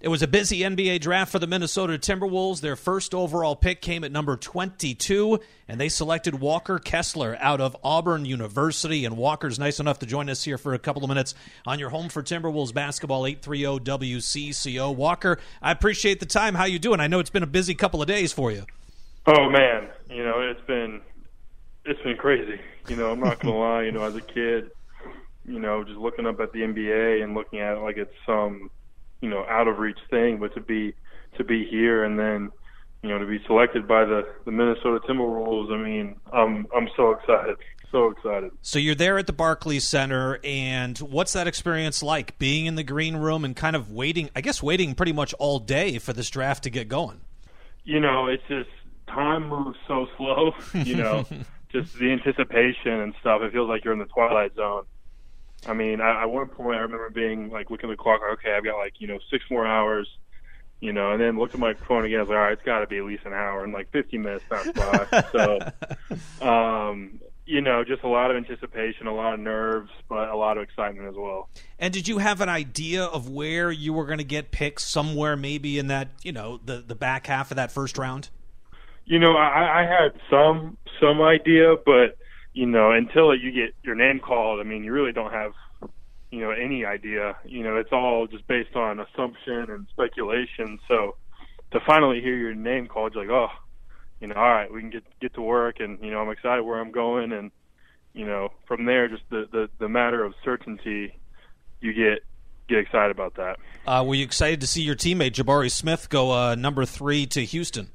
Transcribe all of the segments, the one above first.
It was a busy NBA draft for the Minnesota Timberwolves. Their first overall pick came at number 22, and they selected Walker Kessler out of Auburn University. And Walker's nice enough to join us here for a couple of minutes on your home for Timberwolves basketball 830 WCCO. Walker, I appreciate the time. How you doing? I know it's been a busy couple of days for you. Oh man, you know it's been it's been crazy. You know, I'm not gonna lie. You know, as a kid, you know, just looking up at the NBA and looking at it like it's some you know out of reach thing, but to be to be here and then you know to be selected by the the Minnesota Timberwolves, I mean, I'm I'm so excited. So excited. So you're there at the Barclays Center, and what's that experience like? Being in the green room and kind of waiting, I guess, waiting pretty much all day for this draft to get going. You know, it's just time moves so slow. You know, just the anticipation and stuff. It feels like you're in the twilight zone. I mean, I, at one point I remember being like looking at the clock. Okay, I've got like you know six more hours, you know, and then looked at my phone again. I was like, all right, it's got to be at least an hour, and like 50 minutes passed by. so, um, you know, just a lot of anticipation, a lot of nerves, but a lot of excitement as well. And did you have an idea of where you were going to get picked? Somewhere maybe in that you know the the back half of that first round. You know, I, I had some some idea, but you know, until you get your name called, I mean, you really don't have, you know, any idea. You know, it's all just based on assumption and speculation. So to finally hear your name called, you're like, oh, you know, all right, we can get get to work, and you know, I'm excited where I'm going, and you know, from there, just the the, the matter of certainty, you get get excited about that. Uh, were you excited to see your teammate Jabari Smith go uh, number three to Houston?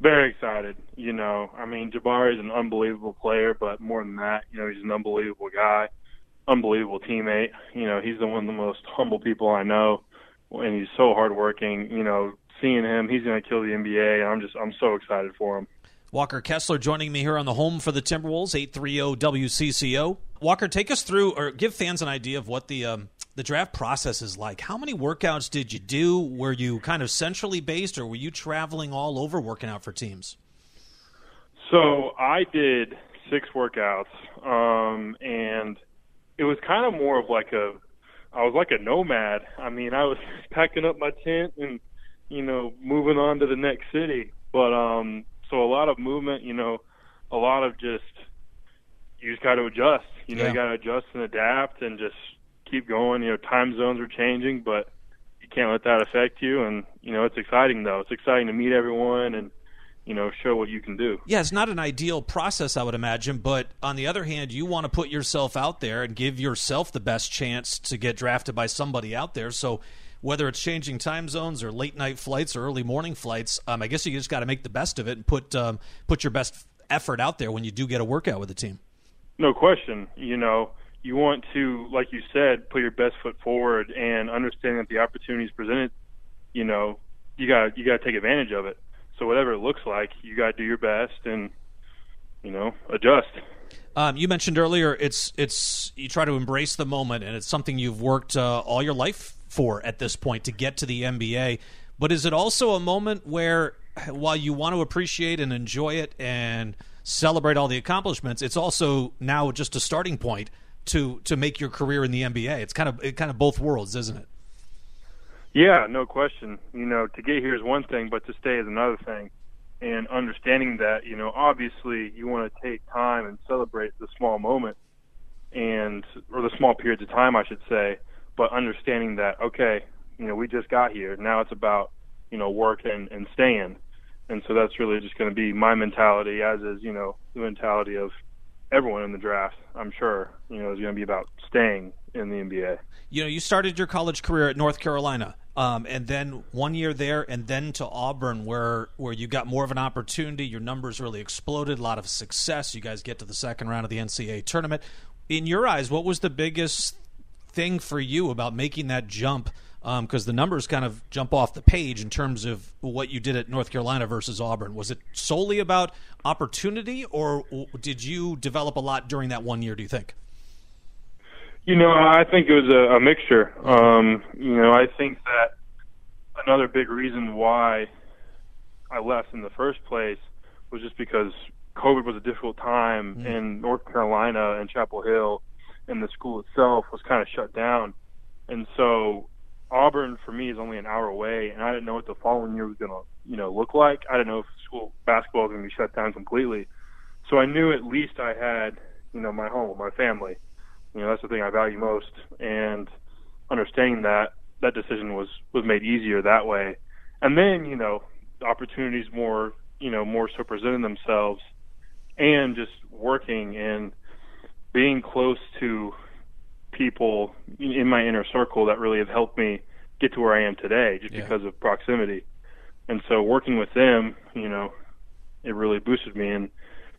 Very excited. You know, I mean, Jabari is an unbelievable player, but more than that, you know, he's an unbelievable guy, unbelievable teammate. You know, he's the one of the most humble people I know, and he's so hardworking. You know, seeing him, he's going to kill the NBA, and I'm just, I'm so excited for him. Walker Kessler joining me here on the home for the Timberwolves, 830 WCCO. Walker, take us through or give fans an idea of what the um, the draft process is like. How many workouts did you do? Were you kind of centrally based, or were you traveling all over working out for teams? So I did six workouts, um, and it was kind of more of like a, I was like a nomad. I mean, I was packing up my tent and, you know, moving on to the next city. But um, so a lot of movement, you know, a lot of just, you just got to adjust. You know, yeah. you got to adjust and adapt and just keep going. You know, time zones are changing, but you can't let that affect you. And you know, it's exciting though. It's exciting to meet everyone and you know show what you can do. Yeah, it's not an ideal process, I would imagine, but on the other hand, you want to put yourself out there and give yourself the best chance to get drafted by somebody out there. So. Whether it's changing time zones or late night flights or early morning flights, um, I guess you just got to make the best of it and put um, put your best effort out there when you do get a workout with the team. No question. You know, you want to, like you said, put your best foot forward and understand that the opportunities presented, you know, you got you got to take advantage of it. So whatever it looks like, you got to do your best and you know adjust. Um, you mentioned earlier it's it's you try to embrace the moment, and it's something you've worked uh, all your life for at this point to get to the NBA. But is it also a moment where, while you want to appreciate and enjoy it and celebrate all the accomplishments, it's also now just a starting point to to make your career in the NBA. It's kind of it kind of both worlds, isn't it? Yeah, no question. You know, to get here is one thing, but to stay is another thing. And understanding that, you know, obviously you want to take time and celebrate the small moment and or the small periods of time, I should say, but understanding that okay, you know, we just got here. Now it's about, you know, work and, and staying. And so that's really just going to be my mentality, as is, you know, the mentality of everyone in the draft, I'm sure, you know, is going to be about staying in the NBA. You know, you started your college career at North Carolina, um, and then one year there, and then to Auburn, where where you got more of an opportunity. Your numbers really exploded, a lot of success. You guys get to the second round of the NCAA tournament. In your eyes, what was the biggest thing for you about making that jump because um, the numbers kind of jump off the page in terms of what you did at North Carolina versus Auburn. Was it solely about opportunity, or did you develop a lot during that one year? Do you think? You know, I think it was a, a mixture. Um, you know, I think that another big reason why I left in the first place was just because COVID was a difficult time mm-hmm. in North Carolina and Chapel Hill, and the school itself was kind of shut down. And so Auburn for me is only an hour away, and I didn't know what the following year was going to, you know, look like. I didn't know if school basketball was going to be shut down completely. So I knew at least I had, you know, my home, my family. You know, that's the thing I value most, and understanding that that decision was was made easier that way. And then, you know, opportunities more, you know, more so presenting themselves, and just working and being close to people in my inner circle that really have helped me get to where I am today, just yeah. because of proximity. And so, working with them, you know, it really boosted me. And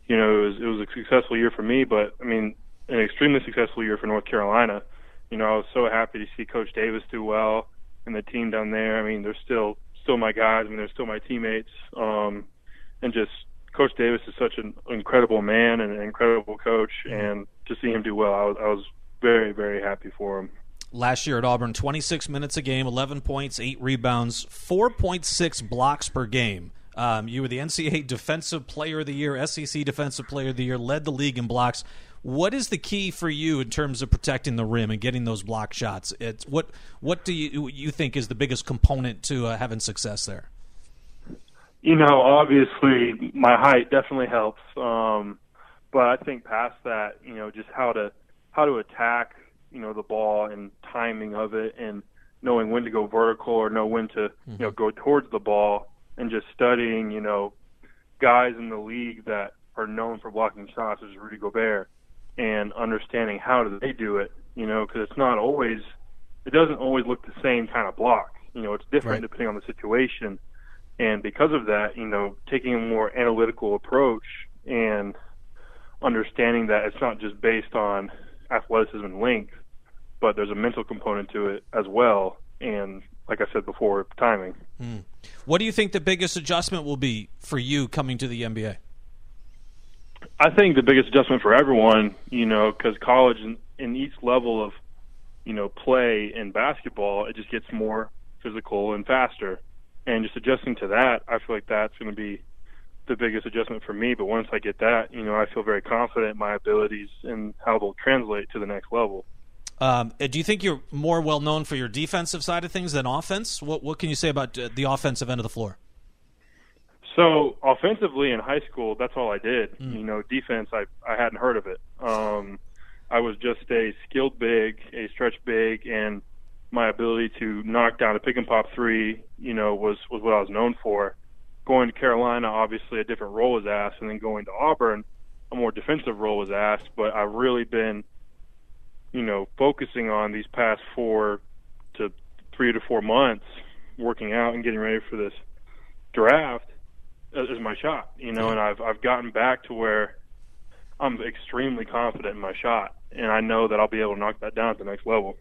you know, it was it was a successful year for me, but I mean, an extremely successful year for North Carolina you know, I was so happy to see Coach Davis do well and the team down there. I mean, they're still still my guys. I mean, they're still my teammates. Um, and just Coach Davis is such an incredible man and an incredible coach, and to see him do well, I was, I was very very happy for him. Last year at Auburn, 26 minutes a game, 11 points, 8 rebounds, 4.6 blocks per game. Um, you were the NCAA Defensive Player of the Year, SEC Defensive Player of the Year, led the league in blocks. What is the key for you in terms of protecting the rim and getting those block shots? It's what what do you you think is the biggest component to uh, having success there? You know, obviously my height definitely helps, um, but I think past that, you know, just how to how to attack, you know, the ball and timing of it, and knowing when to go vertical or know when to mm-hmm. you know go towards the ball, and just studying, you know, guys in the league that are known for blocking shots, as Rudy Gobert and understanding how do they do it, you know, because it's not always, it doesn't always look the same kind of block. You know, it's different right. depending on the situation. And because of that, you know, taking a more analytical approach and understanding that it's not just based on athleticism and length, but there's a mental component to it as well. And like I said before, timing. Mm. What do you think the biggest adjustment will be for you coming to the NBA? I think the biggest adjustment for everyone, you know, because college in, in each level of, you know, play in basketball, it just gets more physical and faster. And just adjusting to that, I feel like that's going to be the biggest adjustment for me. But once I get that, you know, I feel very confident in my abilities and how they'll translate to the next level. Um, do you think you're more well known for your defensive side of things than offense? What What can you say about uh, the offensive end of the floor? So offensively in high school, that's all I did. Mm. You know, defense, I I hadn't heard of it. Um, I was just a skilled big, a stretch big, and my ability to knock down a pick and pop three, you know, was was what I was known for. Going to Carolina, obviously a different role was asked, and then going to Auburn, a more defensive role was asked. But I've really been, you know, focusing on these past four to three to four months, working out and getting ready for this draft is my shot, you know, and I've I've gotten back to where I'm extremely confident in my shot, and I know that I'll be able to knock that down at the next level.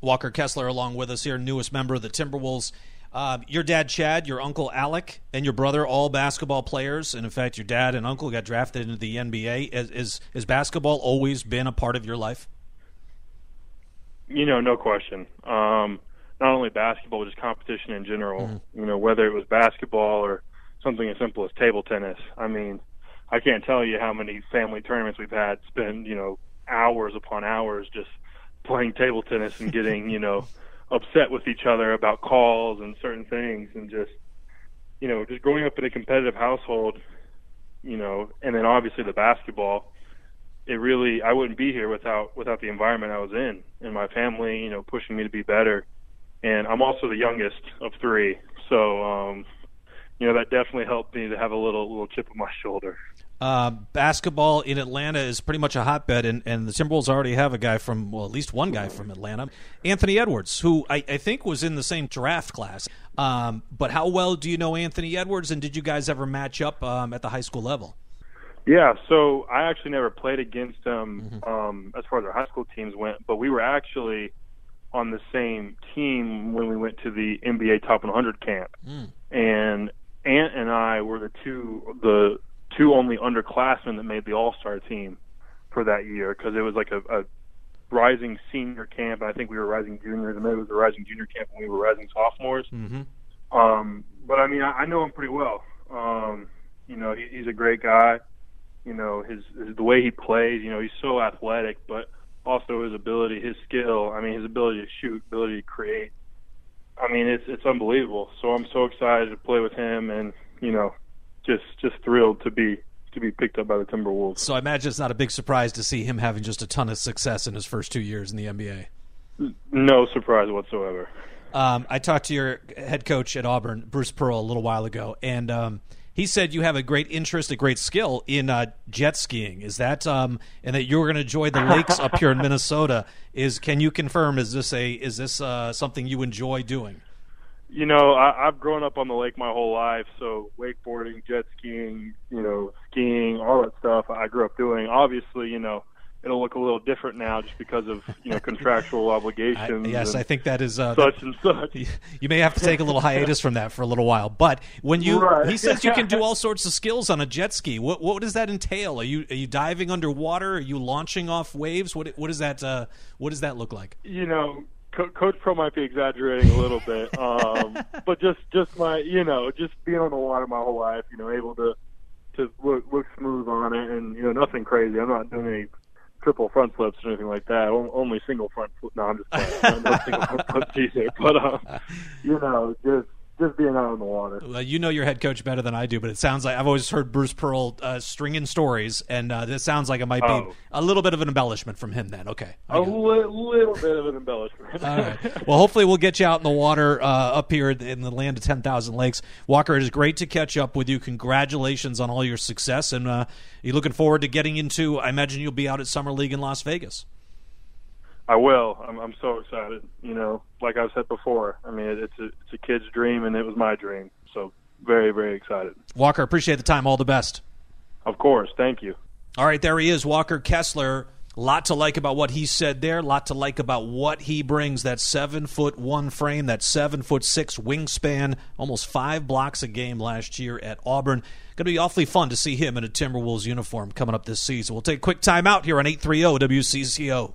Walker Kessler, along with us here, newest member of the Timberwolves. Uh, your dad Chad, your uncle Alec, and your brother all basketball players, and in fact, your dad and uncle got drafted into the NBA. Is is, is basketball always been a part of your life? You know, no question. Um, not only basketball, but just competition in general. Mm-hmm. You know, whether it was basketball or something as simple as table tennis. I mean, I can't tell you how many family tournaments we've had spend, you know, hours upon hours just playing table tennis and getting, you know, upset with each other about calls and certain things and just you know, just growing up in a competitive household, you know, and then obviously the basketball, it really I wouldn't be here without without the environment I was in and my family, you know, pushing me to be better. And I'm also the youngest of three. So um you know that definitely helped me to have a little little chip on my shoulder. Uh, basketball in Atlanta is pretty much a hotbed, and, and the Timberwolves already have a guy from, well, at least one guy from Atlanta, Anthony Edwards, who I, I think was in the same draft class. Um, but how well do you know Anthony Edwards, and did you guys ever match up um, at the high school level? Yeah, so I actually never played against him mm-hmm. um, as far as our high school teams went, but we were actually on the same team when we went to the NBA Top 100 camp, mm. and Ant and I were the two the two only underclassmen that made the All Star team for that year because it was like a, a rising senior camp. I think we were rising juniors, and maybe it was a rising junior camp when we were rising sophomores. Mm-hmm. Um, but I mean, I, I know him pretty well. Um, you know, he, he's a great guy. You know, his, his the way he plays. You know, he's so athletic, but also his ability, his skill. I mean, his ability to shoot, ability to create. I mean, it's it's unbelievable. So I'm so excited to play with him, and you know, just just thrilled to be to be picked up by the Timberwolves. So I imagine it's not a big surprise to see him having just a ton of success in his first two years in the NBA. No surprise whatsoever. Um, I talked to your head coach at Auburn, Bruce Pearl, a little while ago, and um, he said you have a great interest, a great skill in uh, jet skiing. Is that um, and that you're going to enjoy the lakes up here in Minnesota? Is can you confirm? Is this a is this uh, something you enjoy doing? You know, I, I've grown up on the lake my whole life, so wakeboarding, jet skiing, you know, skiing, all that stuff I grew up doing. Obviously, you know, it'll look a little different now just because of you know contractual obligations. I, yes, I think that is uh, such and such. You may have to take a little hiatus from that for a little while. But when you right. he says you can do all sorts of skills on a jet ski. What what does that entail? Are you are you diving underwater? Are you launching off waves? What what does that uh, what does that look like? You know. Co- Coach Pearl might be exaggerating a little bit, um, but just just my you know just being on the water my whole life, you know, able to to look look smooth on it, and you know nothing crazy. I'm not doing any triple front flips or anything like that. Only single front flip. No, I'm just playing. no single front flips either. But um, you know, just just being out in the water. Well, you know your head coach better than I do, but it sounds like I've always heard Bruce Pearl uh, stringing stories, and uh, this sounds like it might be oh. a little bit of an embellishment from him. Then, okay, a li- little bit of an embellishment. All right. Well, hopefully we'll get you out in the water uh, up here in the land of ten thousand lakes. Walker, it is great to catch up with you. Congratulations on all your success, and uh, you looking forward to getting into. I imagine you'll be out at Summer League in Las Vegas. I will. I'm, I'm so excited. You know, like I've said before, I mean, it's a, it's a kid's dream, and it was my dream. So very, very excited. Walker, appreciate the time. All the best. Of course. Thank you. All right, there he is, Walker Kessler. Lot to like about what he said there. Lot to like about what he brings. That seven foot one frame, that seven foot six wingspan, almost five blocks a game last year at Auburn. Going to be awfully fun to see him in a Timberwolves uniform coming up this season. We'll take a quick time out here on 830 WCCO.